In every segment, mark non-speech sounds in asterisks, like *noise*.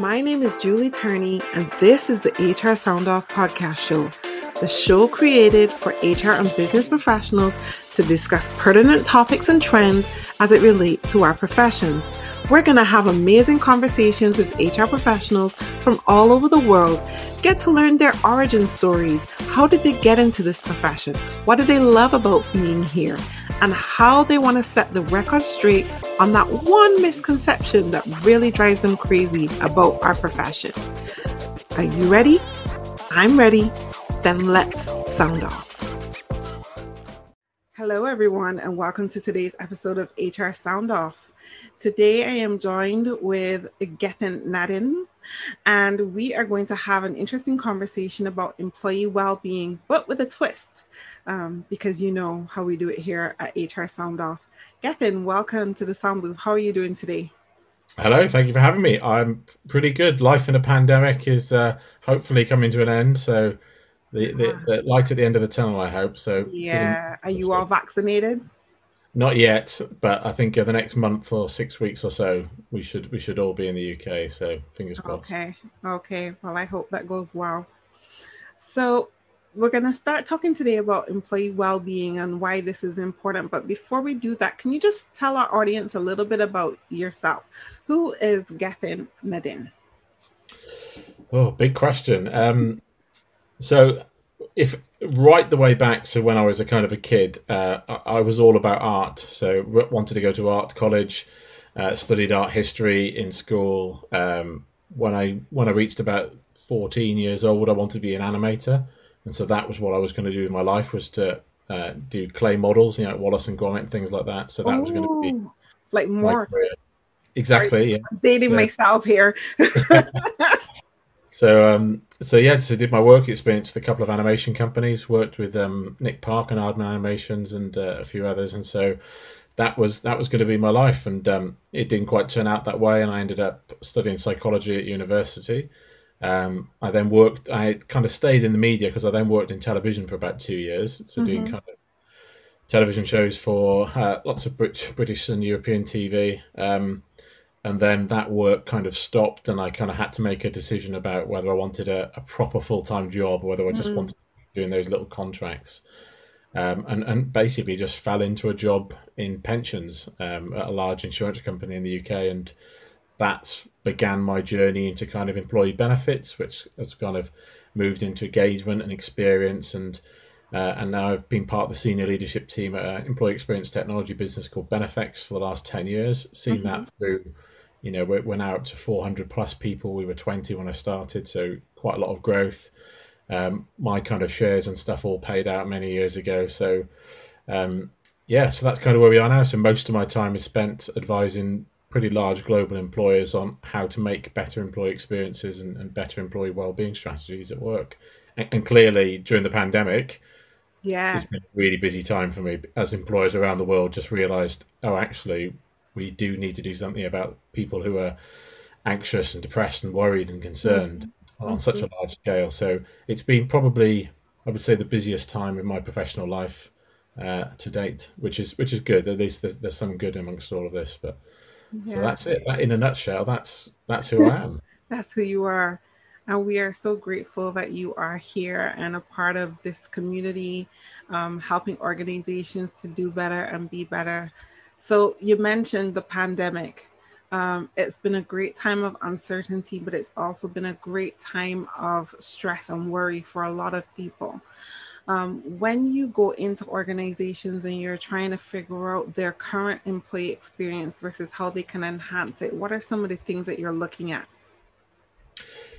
My name is Julie Turney, and this is the HR Sound Off podcast show, the show created for HR and business professionals to discuss pertinent topics and trends as it relates to our professions. We're going to have amazing conversations with HR professionals from all over the world, get to learn their origin stories. How did they get into this profession? What do they love about being here? And how they want to set the record straight on that one misconception that really drives them crazy about our profession. Are you ready? I'm ready. Then let's sound off. Hello, everyone, and welcome to today's episode of HR Sound Off. Today I am joined with Gethin Nadin, and we are going to have an interesting conversation about employee well-being, but with a twist, um, because you know how we do it here at HR Sound Off. Gethin, welcome to the Sound Booth. How are you doing today? Hello, thank you for having me. I'm pretty good. Life in a pandemic is uh, hopefully coming to an end, so the, the, ah. the, light at the end of the tunnel. I hope so. Yeah. Are you all vaccinated? Not yet, but I think in the next month or six weeks or so, we should we should all be in the UK. So fingers crossed. Okay, okay. Well, I hope that goes well. So we're going to start talking today about employee well-being and why this is important. But before we do that, can you just tell our audience a little bit about yourself? Who is Gethin Nadin? Oh, big question. Um, so if right the way back to when I was a kind of a kid, uh, I, I, was all about art. So wanted to go to art college, uh, studied art history in school. Um, when I when I reached about fourteen years old, I wanted to be an animator, and so that was what I was going to do in my life was to uh, do clay models, you know, Wallace and Gromit and things like that. So that was going to be like more. Exactly. Sorry, yeah. Dating so, myself here. *laughs* So um, so yeah, so did my work experience with a couple of animation companies. Worked with um, Nick Park and Aardman Animations and uh, a few others, and so that was that was going to be my life. And um, it didn't quite turn out that way, and I ended up studying psychology at university. Um, I then worked. I kind of stayed in the media because I then worked in television for about two years, so mm-hmm. doing kind of television shows for uh, lots of Brit- British and European TV. Um, and then that work kind of stopped and i kind of had to make a decision about whether i wanted a, a proper full-time job or whether i just mm-hmm. wanted doing those little contracts um, and, and basically just fell into a job in pensions um, at a large insurance company in the uk and that began my journey into kind of employee benefits which has kind of moved into engagement and experience and uh, and now I've been part of the senior leadership team at an employee experience technology business called Benefex for the last 10 years, seen mm-hmm. that through you know, we're, we're now up to 400 plus people. We were 20 when I started, so quite a lot of growth. Um, my kind of shares and stuff all paid out many years ago. So, um, yeah, so that's kind of where we are now. So most of my time is spent advising pretty large global employers on how to make better employee experiences and, and better employee well-being strategies at work. And, and clearly, during the pandemic, yeah, it's been a really busy time for me as employers around the world just realised, oh, actually, we do need to do something about people who are anxious and depressed and worried and concerned mm-hmm. on such a large scale. So it's been probably, I would say, the busiest time in my professional life uh, to date, which is which is good. At least there's there's some good amongst all of this. But yeah. so that's it. That in a nutshell, that's that's who I am. *laughs* that's who you are. And we are so grateful that you are here and a part of this community, um, helping organizations to do better and be better. So you mentioned the pandemic. Um, it's been a great time of uncertainty, but it's also been a great time of stress and worry for a lot of people. Um, when you go into organizations and you're trying to figure out their current employee experience versus how they can enhance it, what are some of the things that you're looking at?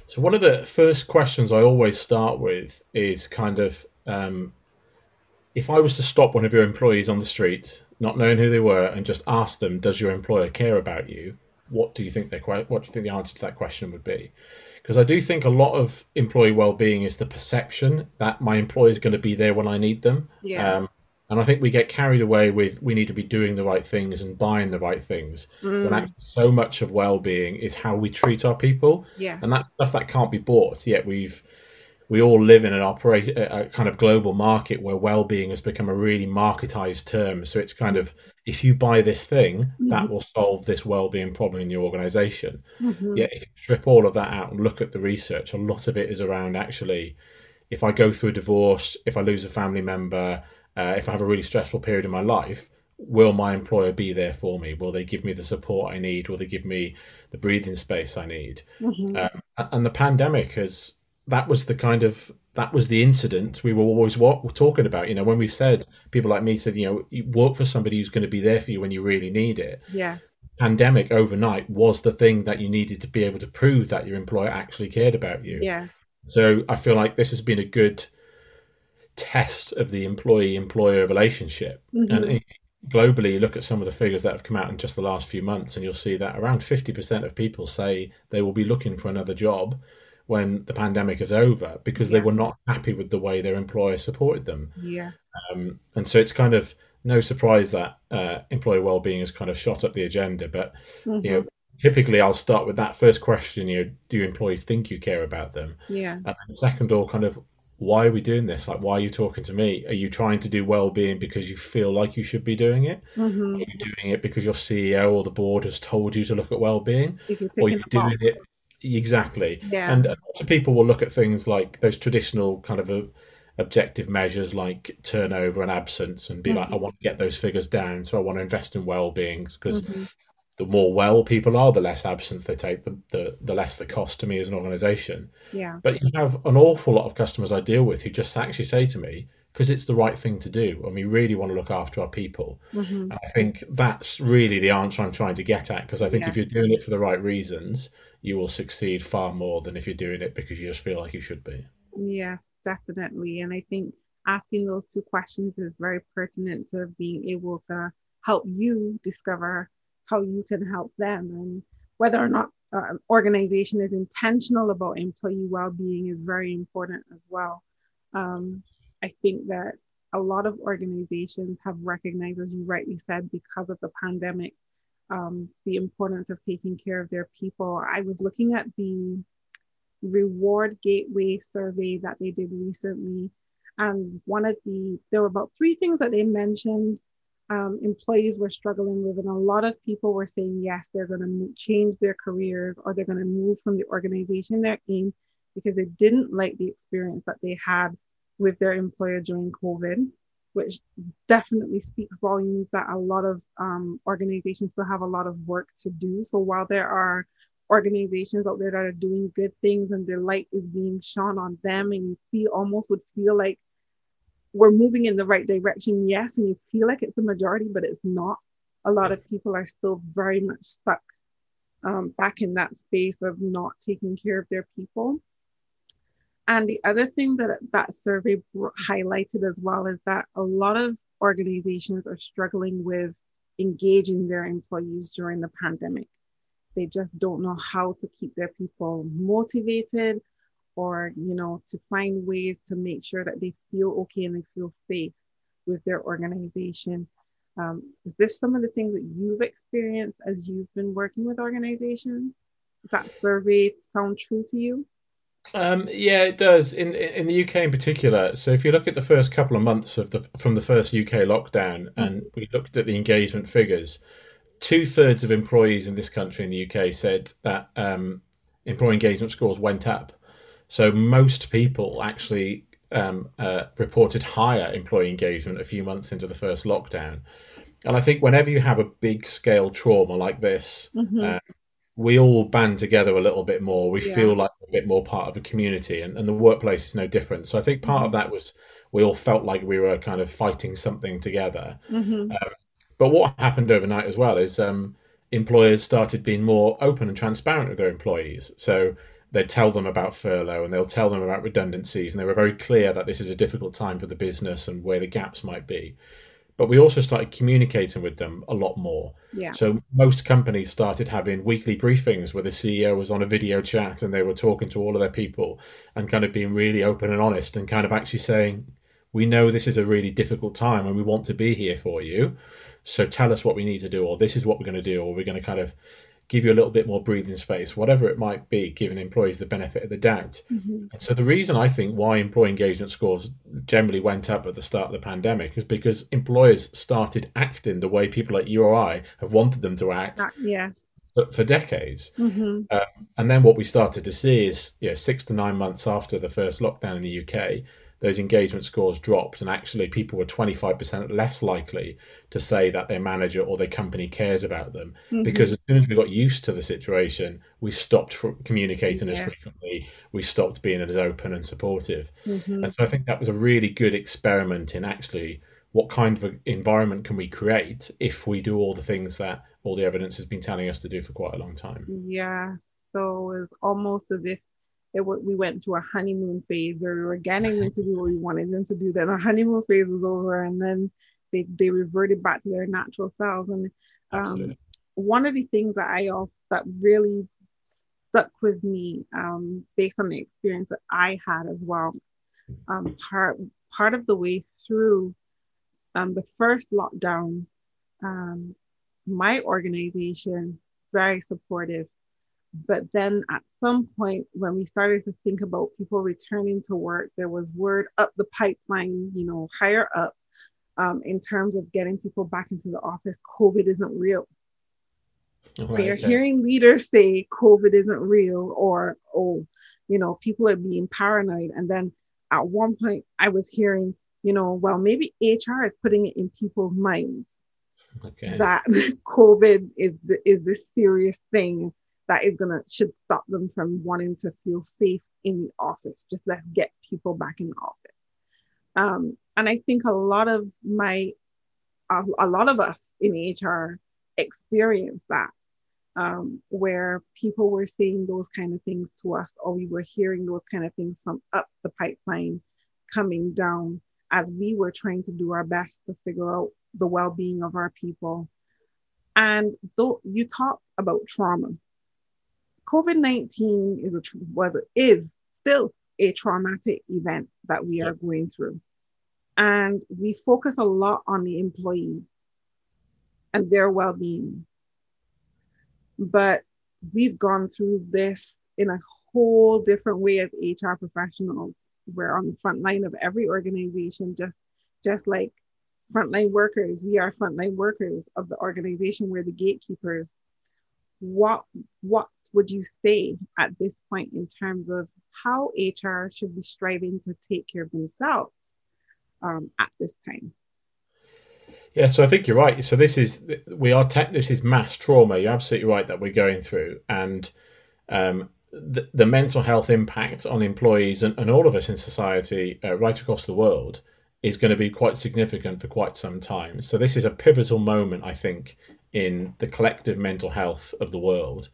So, one of the first questions I always start with is kind of um, if I was to stop one of your employees on the street not knowing who they were, and just ask them, "Does your employer care about you?" What do you think they what do you think the answer to that question would be? Because I do think a lot of employee well-being is the perception that my employer is going to be there when I need them. Yeah. Um, and I think we get carried away with we need to be doing the right things and buying the right things. Mm. When actually so much of well-being is how we treat our people. Yeah. And that stuff that can't be bought. Yet we've we all live in an operate a kind of global market where well-being has become a really marketized term. So it's kind of if you buy this thing, mm-hmm. that will solve this well-being problem in your organization. Mm-hmm. Yeah, if you strip all of that out and look at the research, a lot of it is around actually if I go through a divorce, if I lose a family member, uh, if I have a really stressful period in my life, will my employer be there for me? Will they give me the support I need? Will they give me the breathing space I need? Mm-hmm. Um, and the pandemic has that was the kind of that was the incident we were always what, talking about. You know, when we said people like me said, you know, you work for somebody who's going to be there for you when you really need it. Yeah. Pandemic overnight was the thing that you needed to be able to prove that your employer actually cared about you. Yeah. So I feel like this has been a good test of the employee employer relationship. Mm-hmm. And globally, you look at some of the figures that have come out in just the last few months, and you'll see that around 50% of people say they will be looking for another job when the pandemic is over because yeah. they were not happy with the way their employer supported them. Yes. Um, and so it's kind of no surprise that uh, employee well-being has kind of shot up the agenda. But mm-hmm. you know, typically I'll start with that first question: you know, do employees think you care about them? Yeah. And second, or kind of why are we doing this? Like, why are you talking to me? Are you trying to do well-being because you feel like you should be doing it? Mm-hmm. Are you doing it because your CEO or the board has told you to look at well-being? Or you're you doing it exactly? Yeah. And lots of people will look at things like those traditional kind of a, objective measures like turnover and absence and be mm-hmm. like, I want to get those figures down, so I want to invest in well-being because mm-hmm the more well people are, the less absence they take, the, the, the less the cost to me as an organization. Yeah. But you have an awful lot of customers I deal with who just actually say to me, because it's the right thing to do, and we really want to look after our people. Mm-hmm. And I think that's really the answer I'm trying to get at, because I think yeah. if you're doing it for the right reasons, you will succeed far more than if you're doing it because you just feel like you should be. Yes, definitely. And I think asking those two questions is very pertinent to being able to help you discover how you can help them and whether or not uh, an organization is intentional about employee well-being is very important as well um, i think that a lot of organizations have recognized as you rightly said because of the pandemic um, the importance of taking care of their people. I was looking at the reward gateway survey that they did recently and one of the there were about three things that they mentioned. Um, employees were struggling with, and a lot of people were saying yes, they're going to change their careers or they're going to move from the organization they're in because they didn't like the experience that they had with their employer during COVID, which definitely speaks volumes that a lot of um, organizations still have a lot of work to do. So while there are organizations out there that are doing good things and their light is being shone on them, and you feel almost would feel like we're moving in the right direction, yes, and you feel like it's the majority, but it's not. A lot of people are still very much stuck um, back in that space of not taking care of their people. And the other thing that that survey highlighted as well is that a lot of organizations are struggling with engaging their employees during the pandemic. They just don't know how to keep their people motivated or you know to find ways to make sure that they feel okay and they feel safe with their organization. Um, is this some of the things that you've experienced as you've been working with organizations? Does that survey sound true to you um, yeah, it does. In in the UK in particular. So if you look at the first couple of months of the from the first UK lockdown, and we looked at the engagement figures, two thirds of employees in this country in the UK said that um, employee engagement scores went up. So most people actually um, uh, reported higher employee engagement a few months into the first lockdown. And I think whenever you have a big scale trauma like this, mm-hmm. uh, we all band together a little bit more. We yeah. feel like a bit more part of a community, and, and the workplace is no different. So I think part mm-hmm. of that was we all felt like we were kind of fighting something together. Mm-hmm. Um, but what happened overnight as well is um, employers started being more open and transparent with their employees. So they'd tell them about furlough and they'll tell them about redundancies. And they were very clear that this is a difficult time for the business and where the gaps might be. But we also started communicating with them a lot more. Yeah. So most companies started having weekly briefings where the CEO was on a video chat and they were talking to all of their people and kind of being really open and honest and kind of actually saying, we know this is a really difficult time and we want to be here for you. So tell us what we need to do, or this is what we're going to do, or we're going to kind of give you a little bit more breathing space, whatever it might be, giving employees the benefit of the doubt. Mm-hmm. So the reason I think why employee engagement scores generally went up at the start of the pandemic is because employers started acting the way people like you or I have wanted them to act. Uh, yeah. For, for decades, mm-hmm. um, and then what we started to see is, you know, six to nine months after the first lockdown in the UK, those engagement scores dropped, and actually people were 25% less likely to say that their manager or their company cares about them. Mm-hmm. Because as soon as we got used to the situation, we stopped communicating yeah. as frequently, we stopped being as open and supportive. Mm-hmm. And so I think that was a really good experiment in actually what kind of environment can we create if we do all the things that all the evidence has been telling us to do for quite a long time. Yeah. So it's almost as if it we went through a honeymoon phase where we were getting them to do what we wanted them to do. Then our honeymoon phase was over, and then they they reverted back to their natural selves. And um, one of the things that I also that really stuck with me, um, based on the experience that I had as well, um, part part of the way through um, the first lockdown, um, my organization very supportive but then at some point, when we started to think about people returning to work, there was word up the pipeline, you know, higher up um, in terms of getting people back into the office. COVID isn't real. Right, we are yeah. hearing leaders say COVID isn't real, or, oh, you know, people are being paranoid. And then at one point, I was hearing, you know, well, maybe HR is putting it in people's minds okay. that *laughs* COVID is the, is this serious thing that is gonna should stop them from wanting to feel safe in the office. Just let's get people back in the office. Um, and I think a lot of my, a, a lot of us in HR experienced that, um, where people were saying those kind of things to us, or we were hearing those kind of things from up the pipeline coming down as we were trying to do our best to figure out the well-being of our people. And though you talk about trauma, COVID 19 is a, was, is still a traumatic event that we are going through. And we focus a lot on the employees and their well being. But we've gone through this in a whole different way as HR professionals. We're on the front line of every organization, just, just like frontline workers. We are frontline workers of the organization. We're the gatekeepers. What, what would you say at this point in terms of how HR should be striving to take care of themselves um, at this time? Yeah, so I think you're right. So this is we are tech, this is mass trauma. You're absolutely right that we're going through, and um, the, the, mental health impact on employees and, and all of us in society uh, right across the world is going to be quite significant for quite some time. So this is a pivotal moment, I think, in the collective mental health of the world.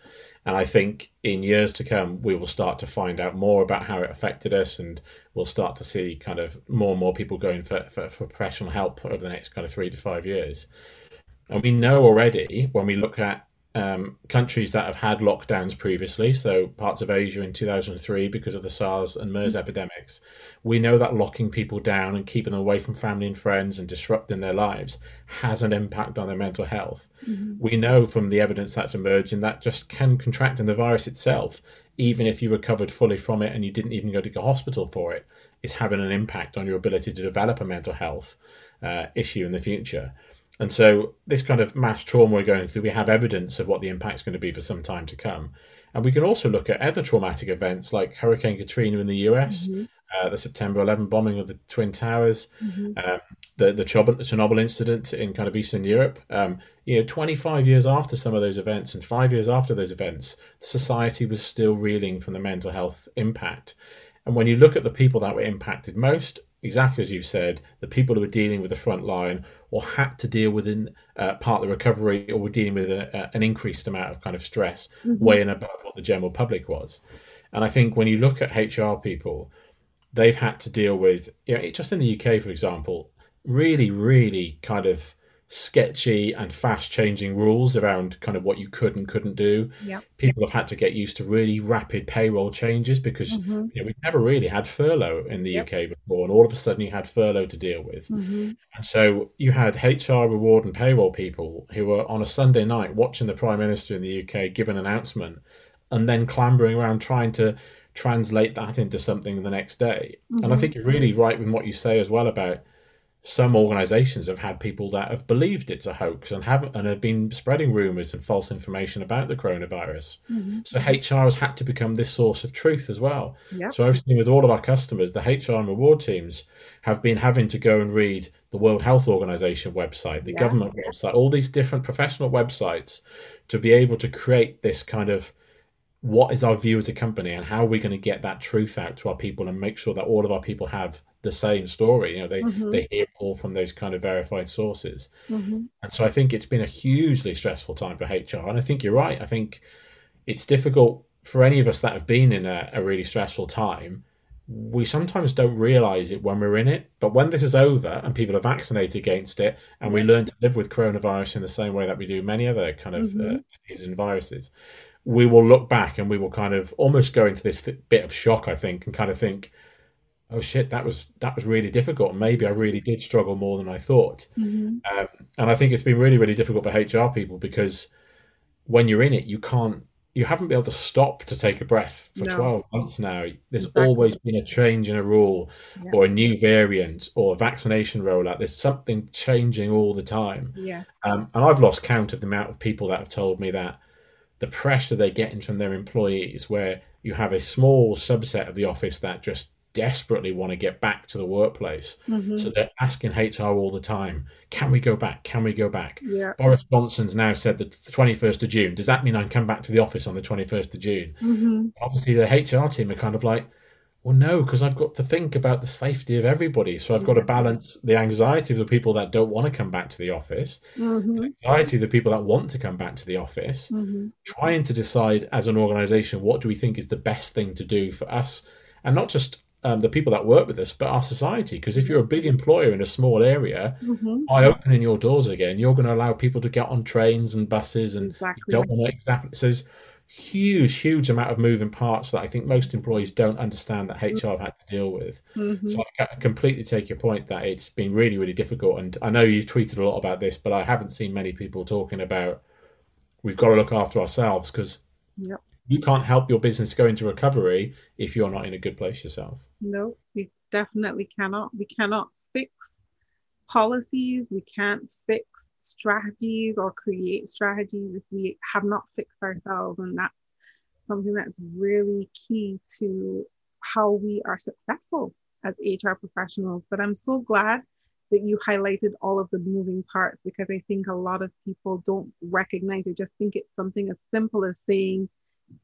And I think in years to come, we will start to find out more about how it affected us, and we'll start to see kind of more and more people going for, for, for professional help over the next kind of three to five years. And we know already when we look at um, countries that have had lockdowns previously, so parts of Asia in 2003 because of the SARS and MERS mm-hmm. epidemics, we know that locking people down and keeping them away from family and friends and disrupting their lives has an impact on their mental health. Mm-hmm. We know from the evidence that's emerging that just can contracting the virus itself, even if you recovered fully from it and you didn't even go to the hospital for it, is having an impact on your ability to develop a mental health uh, issue in the future. And so, this kind of mass trauma we're going through, we have evidence of what the impact is going to be for some time to come. And we can also look at other traumatic events like Hurricane Katrina in the US, mm-hmm. uh, the September 11 bombing of the Twin Towers, mm-hmm. um, the, the Chernobyl incident in kind of Eastern Europe. Um, you know, 25 years after some of those events and five years after those events, society was still reeling from the mental health impact. And when you look at the people that were impacted most, exactly as you've said, the people who were dealing with the front line or had to deal with in, uh, part of the recovery or were dealing with a, an increased amount of kind of stress mm-hmm. way and above what the general public was. And I think when you look at HR people, they've had to deal with, you know, just in the UK, for example, really, really kind of sketchy and fast changing rules around kind of what you could and couldn't do. Yep. People have had to get used to really rapid payroll changes because Mm-hmm. you know, we've never really had furlough in the Yep. UK before, and all of a sudden you had furlough to deal with. Mm-hmm. And so you had HR reward and payroll people who were on a Sunday night watching the Prime Minister in the UK give an announcement and then clambering around trying to translate that into something the next day. And I Mhm. think you're really right with what you say as well about some organizations have had people that have believed it's a hoax and have and have been spreading rumors and false information about the coronavirus. Mm-hmm. So HR has had to become this source of truth as well. So I've seen with all of our customers, the HR and reward teams have been having to go and read the World Health Organization website, the Yeah. government website, all these different professional websites to be able to create this kind of what is our view as a company and how are we going to get that truth out to our people and make sure that all of our people have the same story. You know, they, Mhm. they hear all from those kind of verified sources. Mm-hmm. And so I think it's been a hugely stressful time for HR. And I think you're right. I think it's difficult for any of us that have been in a, a really stressful time. We sometimes don't realize it when we're in it. But when this is over and people are vaccinated against it and we learn to live with coronavirus in the same way that we do many other kind of uh, Mhm. diseases and viruses, we will look back and we will kind of almost go into this th- bit of shock, I think, and kind of think, oh shit, that was that was really difficult. Maybe I really did struggle more than I thought. Mm-hmm. Um, and I think it's been really, really difficult for HR people because when you're in it, you can't, you haven't been able to stop to take a breath for No. 12 months now. There's Exactly. always been a change in a rule Yeah. or a new variant or a vaccination rollout. There's something changing all the time. Yes. Um, and I've lost count of the amount of people that have told me that the pressure they're getting from their employees, where you have a small subset of the office that just desperately want to get back to the workplace. Mm-hmm. So they're asking HR all the time, can we go back? Can we go back? yeah. Boris Johnson's now said the 21st of June. Does that mean I can come back to the office on the 21st of June? Mm-hmm. Obviously, the HR team are kind of like, well, no, because I've got to think about the safety of everybody. So I've got to balance the anxiety of the people that don't want to come back to the office, Mm-hmm. anxiety of the people that want to come back to the office, Mm-hmm. trying to decide as an organization what do we think is the best thing to do for us and not just um, the people that work with us, but our society. Because if you're a big employer in a small area, Mm-hmm. by opening your doors again, you're going to allow people to get on trains and buses, and Exactly. you don't want to exactly. So there's huge, huge amount of moving parts that I think most employees don't understand that HR have had to deal with. Mm-hmm. So I completely take your point that it's been really, really difficult. And I know you've tweeted a lot about this, but I haven't seen many people talking about we've got to look after ourselves because Yep. You can't help your business go into recovery if you're not in a good place yourself. No, we definitely cannot. We cannot fix policies. We can't fix strategies or create strategies if we have not fixed ourselves. And that's something that's really key to how we are successful as HR professionals. But I'm so glad that you highlighted all of the moving parts because I think a lot of people don't recognize it, just think it's something as simple as saying,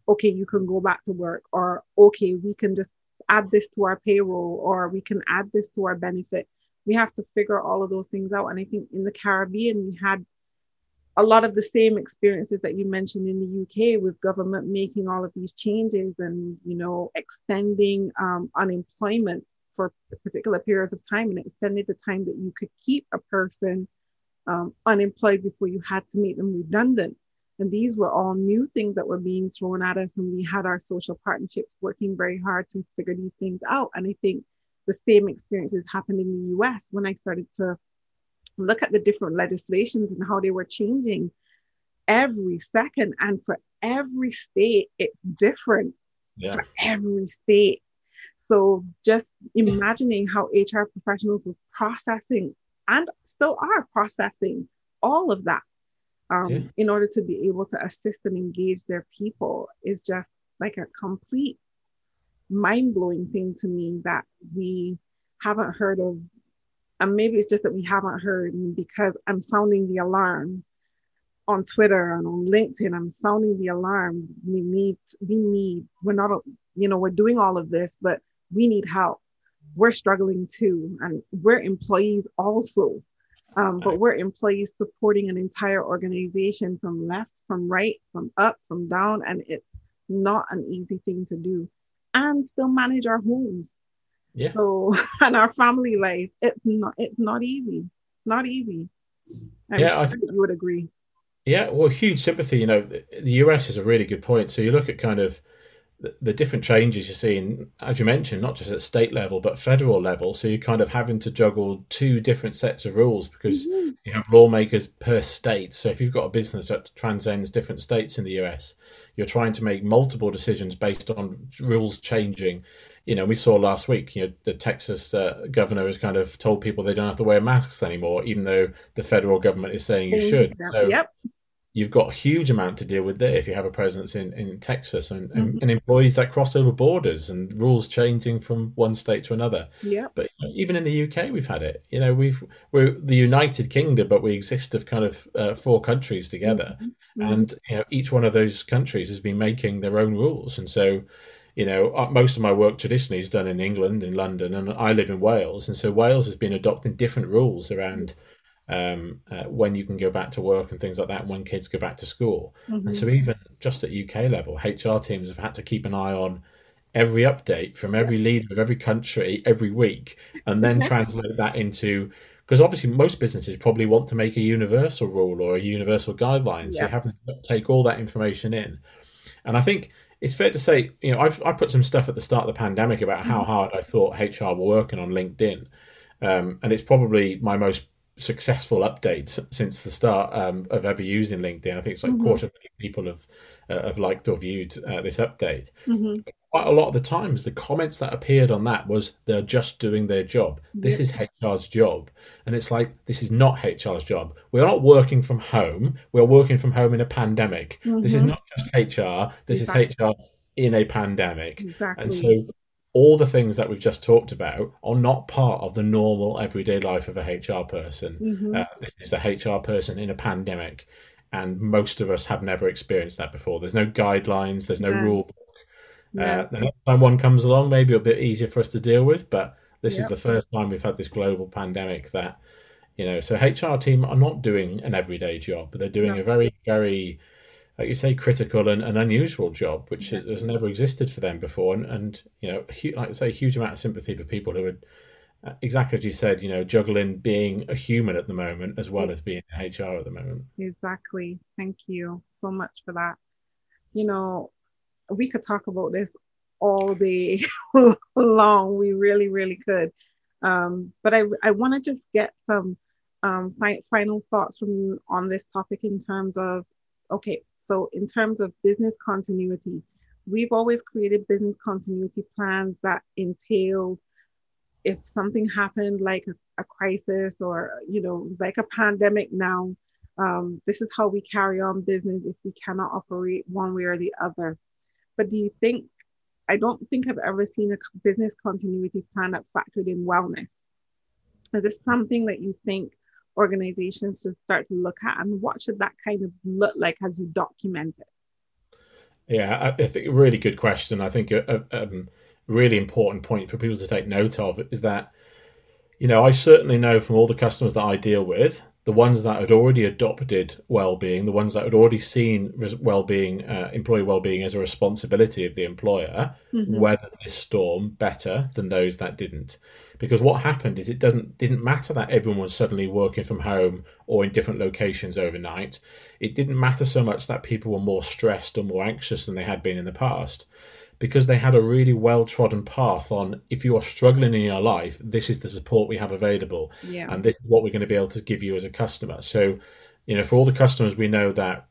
okay, you can go back to work, or okay, we can just add this to our payroll or we can add this to our benefit. We have to figure all of those things out. And I think in the Caribbean, we had a lot of the same experiences that you mentioned in the UK with government making all of these changes and, you know, extending um, unemployment for particular periods of time and extended the time that you could keep a person um, unemployed before you had to make them redundant. And these were all new things that were being thrown at us. And we had our social partnerships working very hard to figure these things out. And I think the same experiences happened in the US when I started to look at the different legislations and how they were changing every second. And for every state, it's different Yeah. for every state. So just imagining how HR professionals were processing and still are processing all of that um, Yeah. in order to be able to assist and engage their people is just like a complete mind blowing thing to me that we haven't heard of. And maybe it's just that we haven't heard because I'm sounding the alarm on Twitter and on LinkedIn. I'm sounding the alarm. We need, we need, we're not, you know, we're doing all of this, but we need help. We're struggling too. And we're employees also. Um, but we're employees supporting an entire organization from left, from right, from up, from down. And it's not an easy thing to do and still manage our homes. Yeah. So, *laughs* and our family life, it's not, it's not easy. Not easy. I'm Yeah, sure I think- you would agree. Yeah, well, huge sympathy. You know, the the US is a really good point. So you look at kind of the, the different changes you're seeing, as you mentioned, not just at state level, but federal level. So you're kind of having to juggle two different sets of rules because Mhm. you have lawmakers per state. So if you've got a business that transcends different states in the US, you're trying to make multiple decisions based on rules changing. You know, we saw last week, you know, the Texas uh, governor has kind of told people they don't have to wear masks anymore, even though the federal government is saying you should. So Yep. You've got a huge amount to deal with there if you have a presence in, in Texas and, and, Mhm. and employees that cross over borders and rules changing from one state to another. Yep. But even in the UK, we've had it. You know, we've we're the United Kingdom, but we exist of kind of uh, four countries together, Mhm. and you know, each one of those countries has been making their own rules, and so. You know, uh, most of my work traditionally is done in England, in London, and I live in Wales, and so Wales has been adopting different rules around um, uh, when you can go back to work and things like that, when kids go back to school. Mhm. And so, even just at UK level, HR teams have had to keep an eye on every update from every leader of every country every week, and then *laughs* translate that into because obviously most businesses probably want to make a universal rule or a universal guideline. So Yeah. you have to take all that information in. And I think it's fair to say, you know, I've I put some stuff at the start of the pandemic about how hard I thought HR were working on LinkedIn, um, and it's probably my most successful updates since the start um, of ever using LinkedIn. I think it's like a Mhm. quarter of million people have uh, have liked or viewed uh, this update. Mhm. Quite a lot of the times, the comments that appeared on that was they're just doing their job. This Yeah. is HR's job, and it's like this is not HR's job. We're not working from home. We're working from home in a pandemic. This is Mhm. not just HR. This Exactly. is HR in a pandemic. Exactly. And so all the things that we've just talked about are not part of the normal everyday life of a HR person. Mhm. Uh, this is a HR person in a pandemic, and most of us have never experienced that before. There's no guidelines, there's no Yeah. rule book. yeah. Uh, the next time one comes along, maybe a bit easier for us to deal with, but this is the first time we've had this global pandemic that, you know, so HR team are not doing an everyday job, but they're doing No. a very, very, like you say, critical and, and unusual job, which Yeah. has never existed for them before. And, and you know, like I say, a huge amount of sympathy for people who are, uh, exactly as you said, you know, juggling being a human at the moment as well as being HR at the moment. Exactly. Thank you so much for that. You know, we could talk about this all day *laughs* long. We really, really could. Um, but I, I want to just get some um, fi- final thoughts from on this topic in terms of, okay, so in terms of business continuity, we've always created business continuity plans that entailed if something happened like a, crisis or, you know, like a pandemic now, um, this is how we carry on business if we cannot operate one way or the other. But do you think, I don't think I've ever seen a business continuity plan that factored in wellness. Is this something that you think organizations to start to look at? And what should that kind of look like as you document it? Yeah, I, think really good question. I think a, a um, really important point for people to take note of is that, you know, I certainly know from all the customers that I deal with, the ones that had already adopted well-being, the ones that had already seen well-being, uh, employee well-being as a responsibility of the employer, Mhm. weathered this storm better than those that didn't. Because what happened is it doesn't didn't matter that everyone was suddenly working from home or in different locations overnight. It didn't matter so much that people were more stressed or more anxious than they had been in the past. Because they had a really well trodden path on if you are struggling in your life, this is the support we have available Yeah. and this is what we're going to be able to give you as a customer. So, you know, for all the customers we know that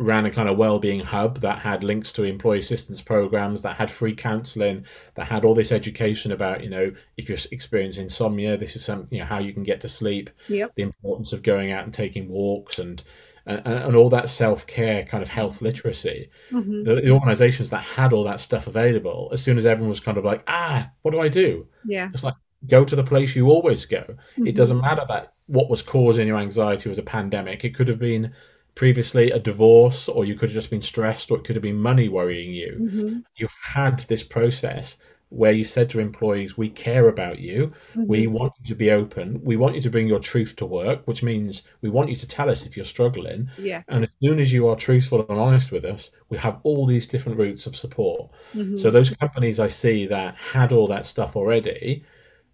ran a kind of well-being hub that had links to employee assistance programs, that had free counselling, that had all this education about, you know, if you're experiencing insomnia, this is some, you know, how you can get to sleep, Yep. the importance of going out and taking walks, and and, and all that self-care kind of health literacy. Mhm. The, the organisations that had all that stuff available, as soon as everyone was kind of like, ah, what do I do? Yeah. It's like go to the place you always go. Mhm. It doesn't matter that what was causing your anxiety was a pandemic. It could have been previously a divorce, or you could have just been stressed, or it could have been money worrying you. Mhm. You had this process where you said to employees, "We care about you. We Mhm. want you to be open. We want you to bring your truth to work, which means we want you to tell us if you're struggling. Yeah. And as soon as you are truthful and honest with us, we have all these different routes of support." Mhm. So those companies I see that had all that stuff already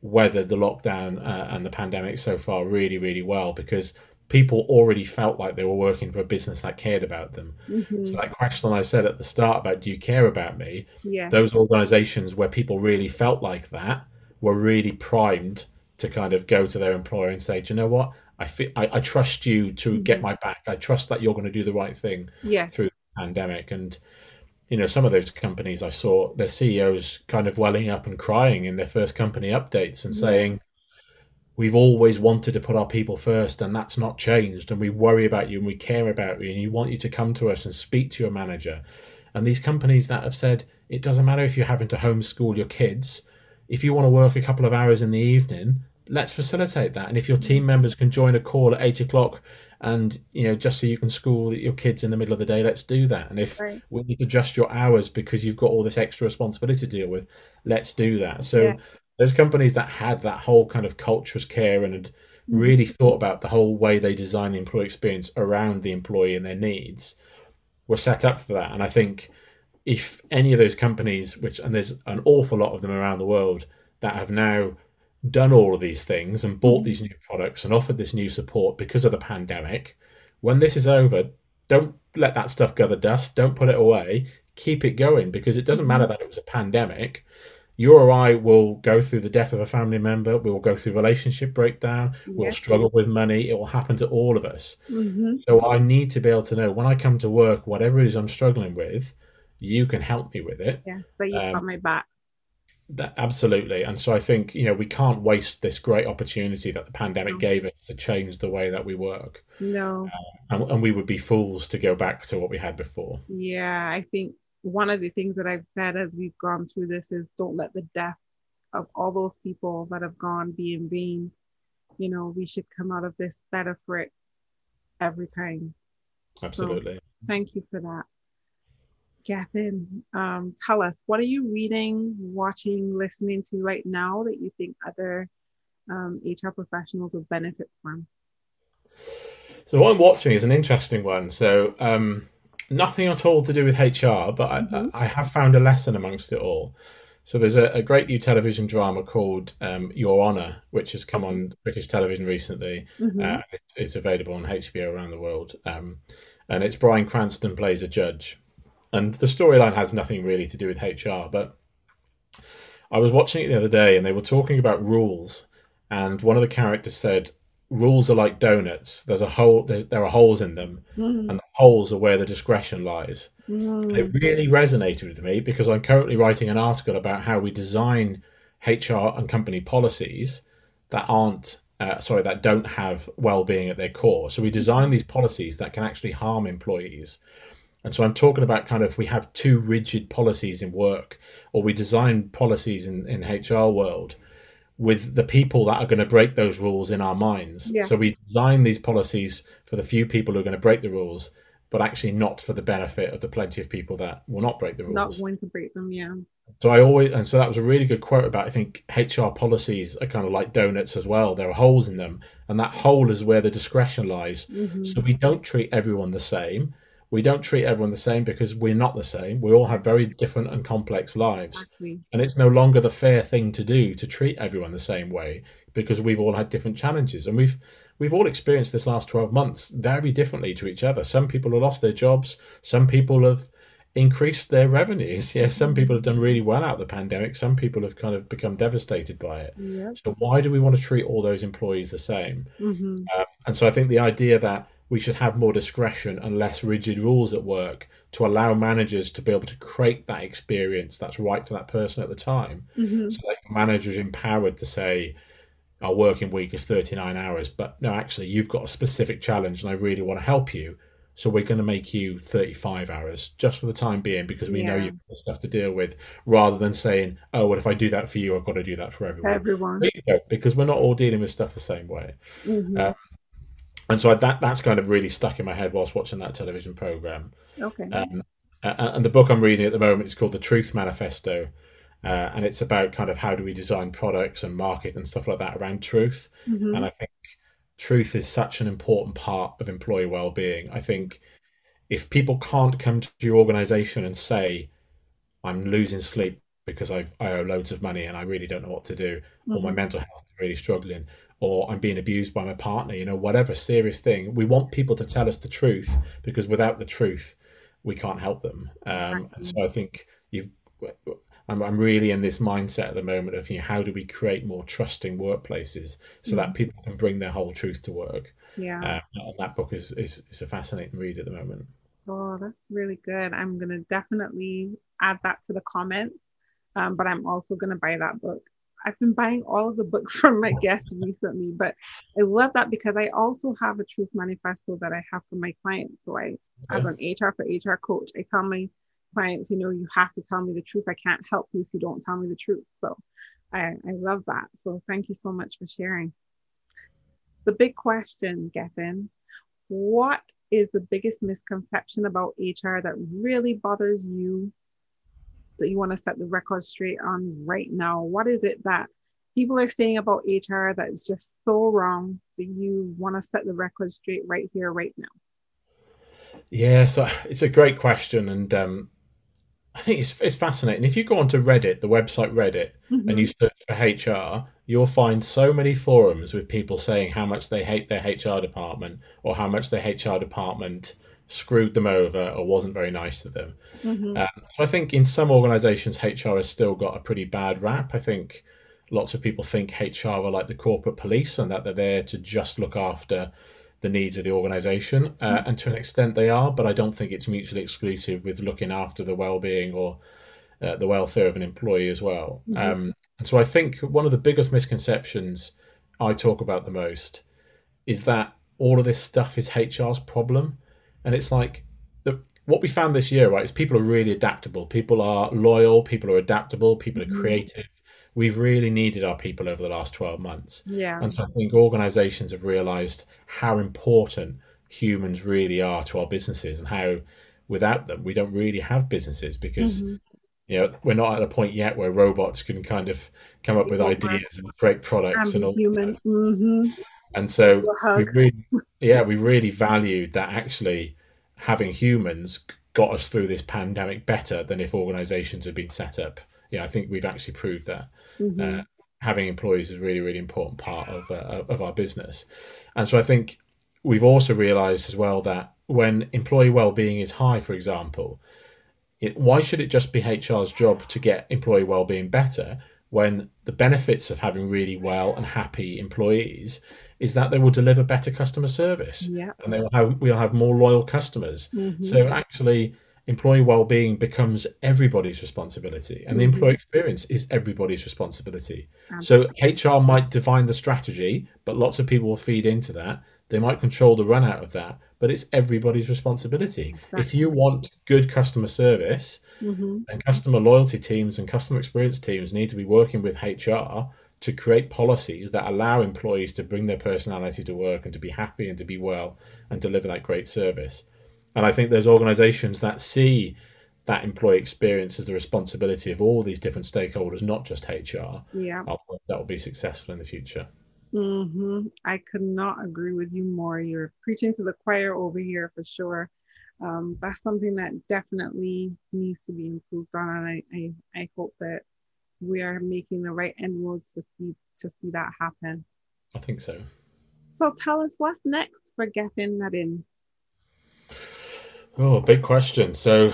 weathered the lockdown uh, and the pandemic so far really, really well because people already felt like they were working for a business that cared about them. Mm-hmm. So that question I said at the start about do you care about me? Yeah. Those organizations where people really felt like that were really primed to kind of go to their employer and say, do you know what? I, feel, I, I trust you to get Mhm. my back. I trust that you're going to do the right thing Yeah. through the pandemic. And, you know, some of those companies I saw their CEOs kind of welling up and crying in their first company updates and saying, We've always wanted to put our people first, and that's not changed. And we worry about you and we care about you, and you want you to come to us and speak to your manager. And these companies that have said, it doesn't matter if you're having to homeschool your kids, if you want to work a couple of hours in the evening, let's facilitate that. And if your team members can join a call at eight o'clock and you know just so you can school your kids in the middle of the day, let's do that. And if Right. we need to adjust your hours because you've got all this extra responsibility to deal with, let's do that. So Yeah. Those companies that had that whole kind of culture's care and had really mm. thought about the whole way they design the employee experience around the employee and their needs were set up for that. And I think if any of those companies, which and there's an awful lot of them around the world that have now done all of these things and bought mm. these new products and offered this new support because of the pandemic, when this is over, don't let that stuff gather dust. Don't put it away. Keep it going because it doesn't matter mm. that it was a pandemic. You or I will go through the death of a family member. We will go through relationship breakdown. We'll struggle with money. It will happen to all of us. Mm-hmm. So I need to be able to know when I come to work, whatever it is I'm struggling with, you can help me with it. Yes. That you've Um, got my back. That, absolutely. And so I think, you know, we can't waste this great opportunity that the pandemic No. gave us to change the way that we work. No. And, and we would be fools to go back to what we had before. Yeah, I think one of the things that I've said as we've gone through this is don't let the death of all those people that have gone be in vain. You know, we should come out of this better for it every time. Absolutely. Thank you for that. Gethin, um, tell us what are you reading, watching, listening to right now that you think other um, HR professionals will benefit from? So what I'm watching is an interesting one. So um, nothing at all to do with HR, but I, Mhm. I have found a lesson amongst it all. So there's a, a great new television drama called um, Your Honor, which has come on British television recently. Mhm. Uh, it, it's available on HBO around the world, um, and it's Bryan Cranston plays a judge, and the storyline has nothing really to do with HR. But I was watching it the other day, and they were talking about rules, and one of the characters said, "Rules are like donuts. There's a hole. There, there are holes in them, Mhm. and holes are where the discretion lies." Mhm. It really resonated with me because I'm currently writing an article about how we design HR and company policies that aren't, uh, sorry, that don't have well-being at their core. So we design these policies that can actually harm employees. And so I'm talking about kind of we have too rigid policies in work, or we design policies in, in HR world with the people that are going to break those rules in our minds. Yeah. So we design these policies for the few people who are going to break the rules, but actually not for the benefit of the plenty of people that will not break the rules. Not going to break them, yeah. So I always, and so that was a really good quote about. I think HR policies are kind of like donuts as well. There are holes in them, and that hole is where the discretion lies. Mhm. So we don't treat everyone the same. We don't treat everyone the same because we're not the same. We all have very different and complex lives, Exactly. and it's no longer the fair thing to do to treat everyone the same way because we've all had different challenges, and we've we've all experienced this last twelve months very differently to each other. Some people have lost their jobs. Some people have increased their revenues. *laughs* Yeah, some people have done really well out of the pandemic. Some people have kind of become devastated by it. Yeah. So why do we want to treat all those employees the same? hmm Um, and so I think the idea that we should have more discretion and less rigid rules at work to allow managers to be able to create that experience that's right for that person at the time. hmm So that manager is empowered to say, our working week is 39 hours, but no, actually, you've got a specific challenge and I really want to help you. So we're going to make you 35 hours just for the time being because we know you've got stuff to deal with rather than saying, oh, well, if I do that for you, I've got to do that for everyone. Everyone. There you go, because we're not all dealing with stuff the same way. hmm Uh, And so that that's kind of really stuck in my head whilst watching that television program. okay. Um, and the book I'm reading at the moment is called The Truth Manifesto. Uh, and it's about kind of how do we design products and market and stuff like that around truth. Mhm. And I think truth is such an important part of employee well-being. I think if people can't come to your organization and say, "I'm losing sleep because I've, I owe loads of money and I really don't know what to do," or my Mhm. mental health is really struggling, or I'm being abused by my partner, you know, whatever serious thing. We want people to tell us the truth because without the truth, we can't help them. Um, and so I think you've. I'm, I'm really in this mindset at the moment of you know how do we create more trusting workplaces so mm-hmm. that people can bring their whole truth to work. Yeah, uh, and that book is, is is a fascinating read at the moment. Oh, that's really good. I'm gonna definitely add that to the comments, um, but I'm also gonna buy that book. I've been buying all of the books *laughs* from my guests recently, but I love that because I also have a truth manifesto that I have for my clients. So I, as an HR for HR coach, I tell my clients, you know, you have to tell me the truth. I can't help you if you don't tell me the truth. So I, I love that. So thank you so much for sharing. The big question, Gethin, what is the biggest misconception about HR that really bothers you that you want to set the record straight on right now? What is it that people are saying about HR that is just so wrong that you want to set the record straight right here, right now? Yeah, so it's a great question, and um, I think it's it's fascinating. If you go onto Reddit, the website Reddit, mm-hmm. and you search for HR, you'll find so many forums with people saying how much they hate their HR department or how much their HR department screwed them over or wasn't very nice to them. Mm-hmm. Um, I think in some organizations, HR has still got a pretty bad rap. I think lots of people think HR are like the corporate police and that they're there to just look after the needs of the organization. Uh, mm-hmm. And to an extent, they are, but I don't think it's mutually exclusive with looking after the well being or uh, the welfare of an employee as well. Mm-hmm. Um, and so I think one of the biggest misconceptions I talk about the most is that all of this stuff is HR's problem. And it's like the, what we found this year, right, is people are really adaptable. People are loyal. People are adaptable. People are mm-hmm. creative. We've really needed our people over the last 12 months. Yeah. And so I think organizations have realized how important humans really are to our businesses and how without them we don't really have businesses because mm-hmm. you know we're not at a point yet where robots can kind of come up with ideas and create products and all human. Mm-hmm. And so we really, yeah, we really valued that actually having humans got us through this pandemic better than if organizations had been set up. Yeah, I think we've actually proved that mm-hmm. uh, having employees is a really, really important part of uh, of our business. And so I think we've also realized as well that when employee well-being is high, for example, it, why should it just be HR's job to get employee well-being better when the benefits of having really well and happy employees is that they will deliver better customer service yeah. and they will have we'll have more loyal customers mm-hmm. so actually employee well-being becomes everybody's responsibility and mm-hmm. the employee experience is everybody's responsibility Absolutely. so hr might define the strategy but lots of people will feed into that they might control the run out of that but it's everybody's responsibility exactly. if you want good customer service mm-hmm. and customer loyalty teams and customer experience teams need to be working with hr to create policies that allow employees to bring their personality to work and to be happy and to be well and deliver that great service. And I think there's organizations that see that employee experience as the responsibility of all these different stakeholders, not just HR. Yeah. That will be successful in the future. Mm-hmm. I could not agree with you more. You're preaching to the choir over here for sure. Um, that's something that definitely needs to be improved on, and I, I, I hope that we are making the right inroads to see to see that happen. I think so. So tell us what's next for Gethin Nadin. Oh, big question. So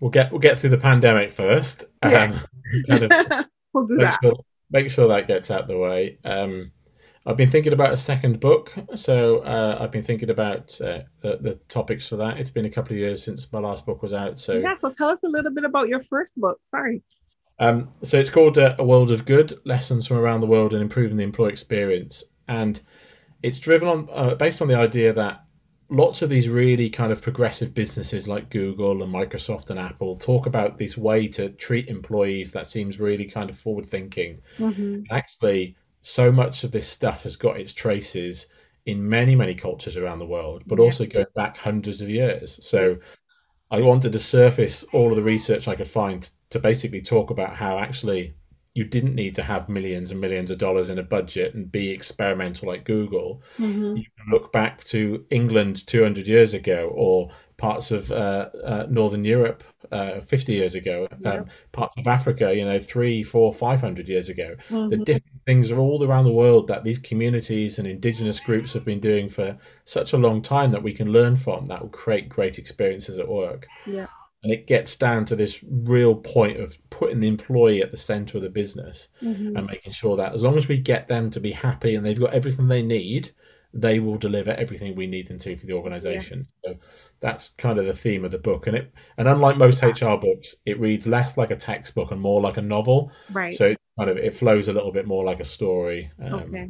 we'll get we'll get through the pandemic first. Yeah. *laughs* of *laughs* we'll do make that. Sure, make sure that gets out the way. Um, I've been thinking about a second book, so uh, I've been thinking about uh, the, the, topics for that. It's been a couple of years since my last book was out, so yeah. So tell us a little bit about your first book. Sorry. Um, so it's called uh, A World of Good Lessons from Around the World and Improving the Employee Experience. And it's driven on, uh, based on the idea that lots of these really kind of progressive businesses like Google and Microsoft and Apple talk about this way to treat employees that seems really kind of forward thinking. Mm-hmm. Actually, so much of this stuff has got its traces in many, many cultures around the world, but yeah. also going back hundreds of years. So I wanted to surface all of the research I could find to basically talk about how actually you didn't need to have millions and millions of dollars in a budget and be experimental like Google. Mm-hmm. You can look back to England 200 years ago or parts of uh, uh, Northern Europe uh, 50 years ago, um, parts of Africa, you know, three, four, five hundred years ago. Mm-hmm. The different things are all around the world that these communities and indigenous groups have been doing for such a long time that we can learn from that will create great experiences at work. Yeah and it gets down to this real point of putting the employee at the center of the business mm-hmm. and making sure that as long as we get them to be happy and they've got everything they need they will deliver everything we need them to for the organization. Yeah. so that's kind of the theme of the book. And it and unlike most hr books it reads less like a textbook and more like a novel. Right. So it kind of it flows a little bit more like a story. Um, okay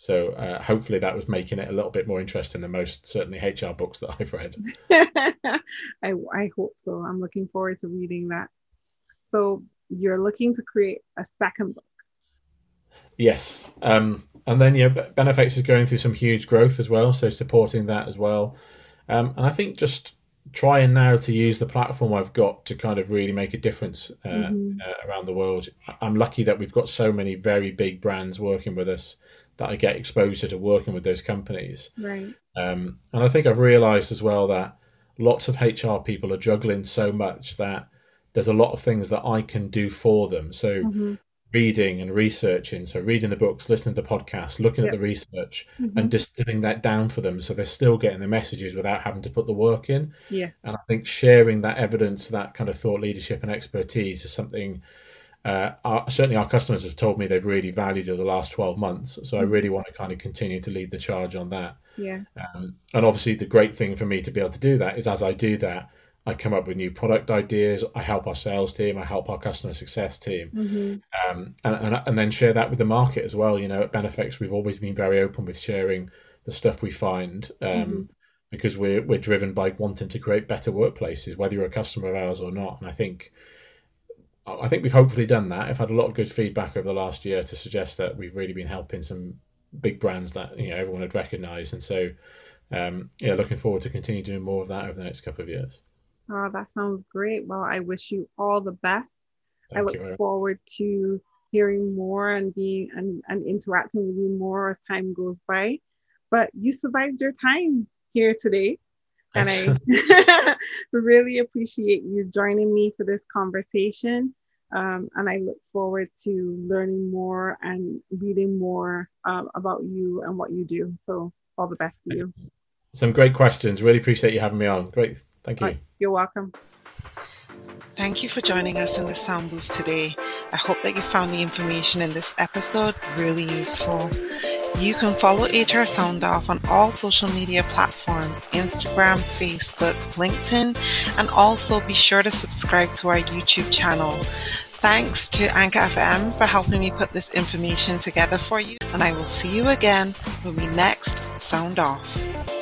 so uh, hopefully that was making it a little bit more interesting than most certainly HR books that I've read. *laughs* I, I hope so. I'm looking forward to reading that. So you're looking to create a second book. Yes. Um, and then, you know, Benefex is going through some huge growth as well. So supporting that as well. Um, and I think just trying now to use the platform I've got to kind of really make a difference uh, mm-hmm. uh, around the world. I'm lucky that we've got so many very big brands working with us that I get exposure to working with those companies. Right. Um, and I think I've realised as well that lots of HR people are juggling so much that there's a lot of things that I can do for them. So mm-hmm. reading and researching, so reading the books, listening to the podcasts, looking yep. at the research, mm-hmm. and distilling that down for them, so they're still getting the messages without having to put the work in. Yeah. And I think sharing that evidence, that kind of thought leadership and expertise, is something uh, our, certainly our customers have told me they've really valued over the last 12 months. So I really want to kind of continue to lead the charge on that. Yeah. Um, and obviously, the great thing for me to be able to do that is as I do that, I come up with new product ideas. I help our sales team. I help our customer success team, mm-hmm. um, and, and, and then share that with the market as well. You know, at Benefex, we've always been very open with sharing the stuff we find um, mm-hmm. because we're we're driven by wanting to create better workplaces, whether you're a customer of ours or not. And I think I think we've hopefully done that. I've had a lot of good feedback over the last year to suggest that we've really been helping some big brands that you know everyone had recognised, and so um, yeah, looking forward to continue doing more of that over the next couple of years. Oh, that sounds great. Well, I wish you all the best. Thank I look you, forward to hearing more and being and, and interacting with you more as time goes by. But you survived your time here today. And I *laughs* really appreciate you joining me for this conversation. Um, and I look forward to learning more and reading more um, about you and what you do. So, all the best to you. Some great questions. Really appreciate you having me on. Great. Thank you. Right, you're welcome. Thank you for joining us in the sound booth today. I hope that you found the information in this episode really useful. You can follow HR Sound Off on all social media platforms Instagram, Facebook, LinkedIn, and also be sure to subscribe to our YouTube channel. Thanks to Anchor FM for helping me put this information together for you, and I will see you again when we next sound off.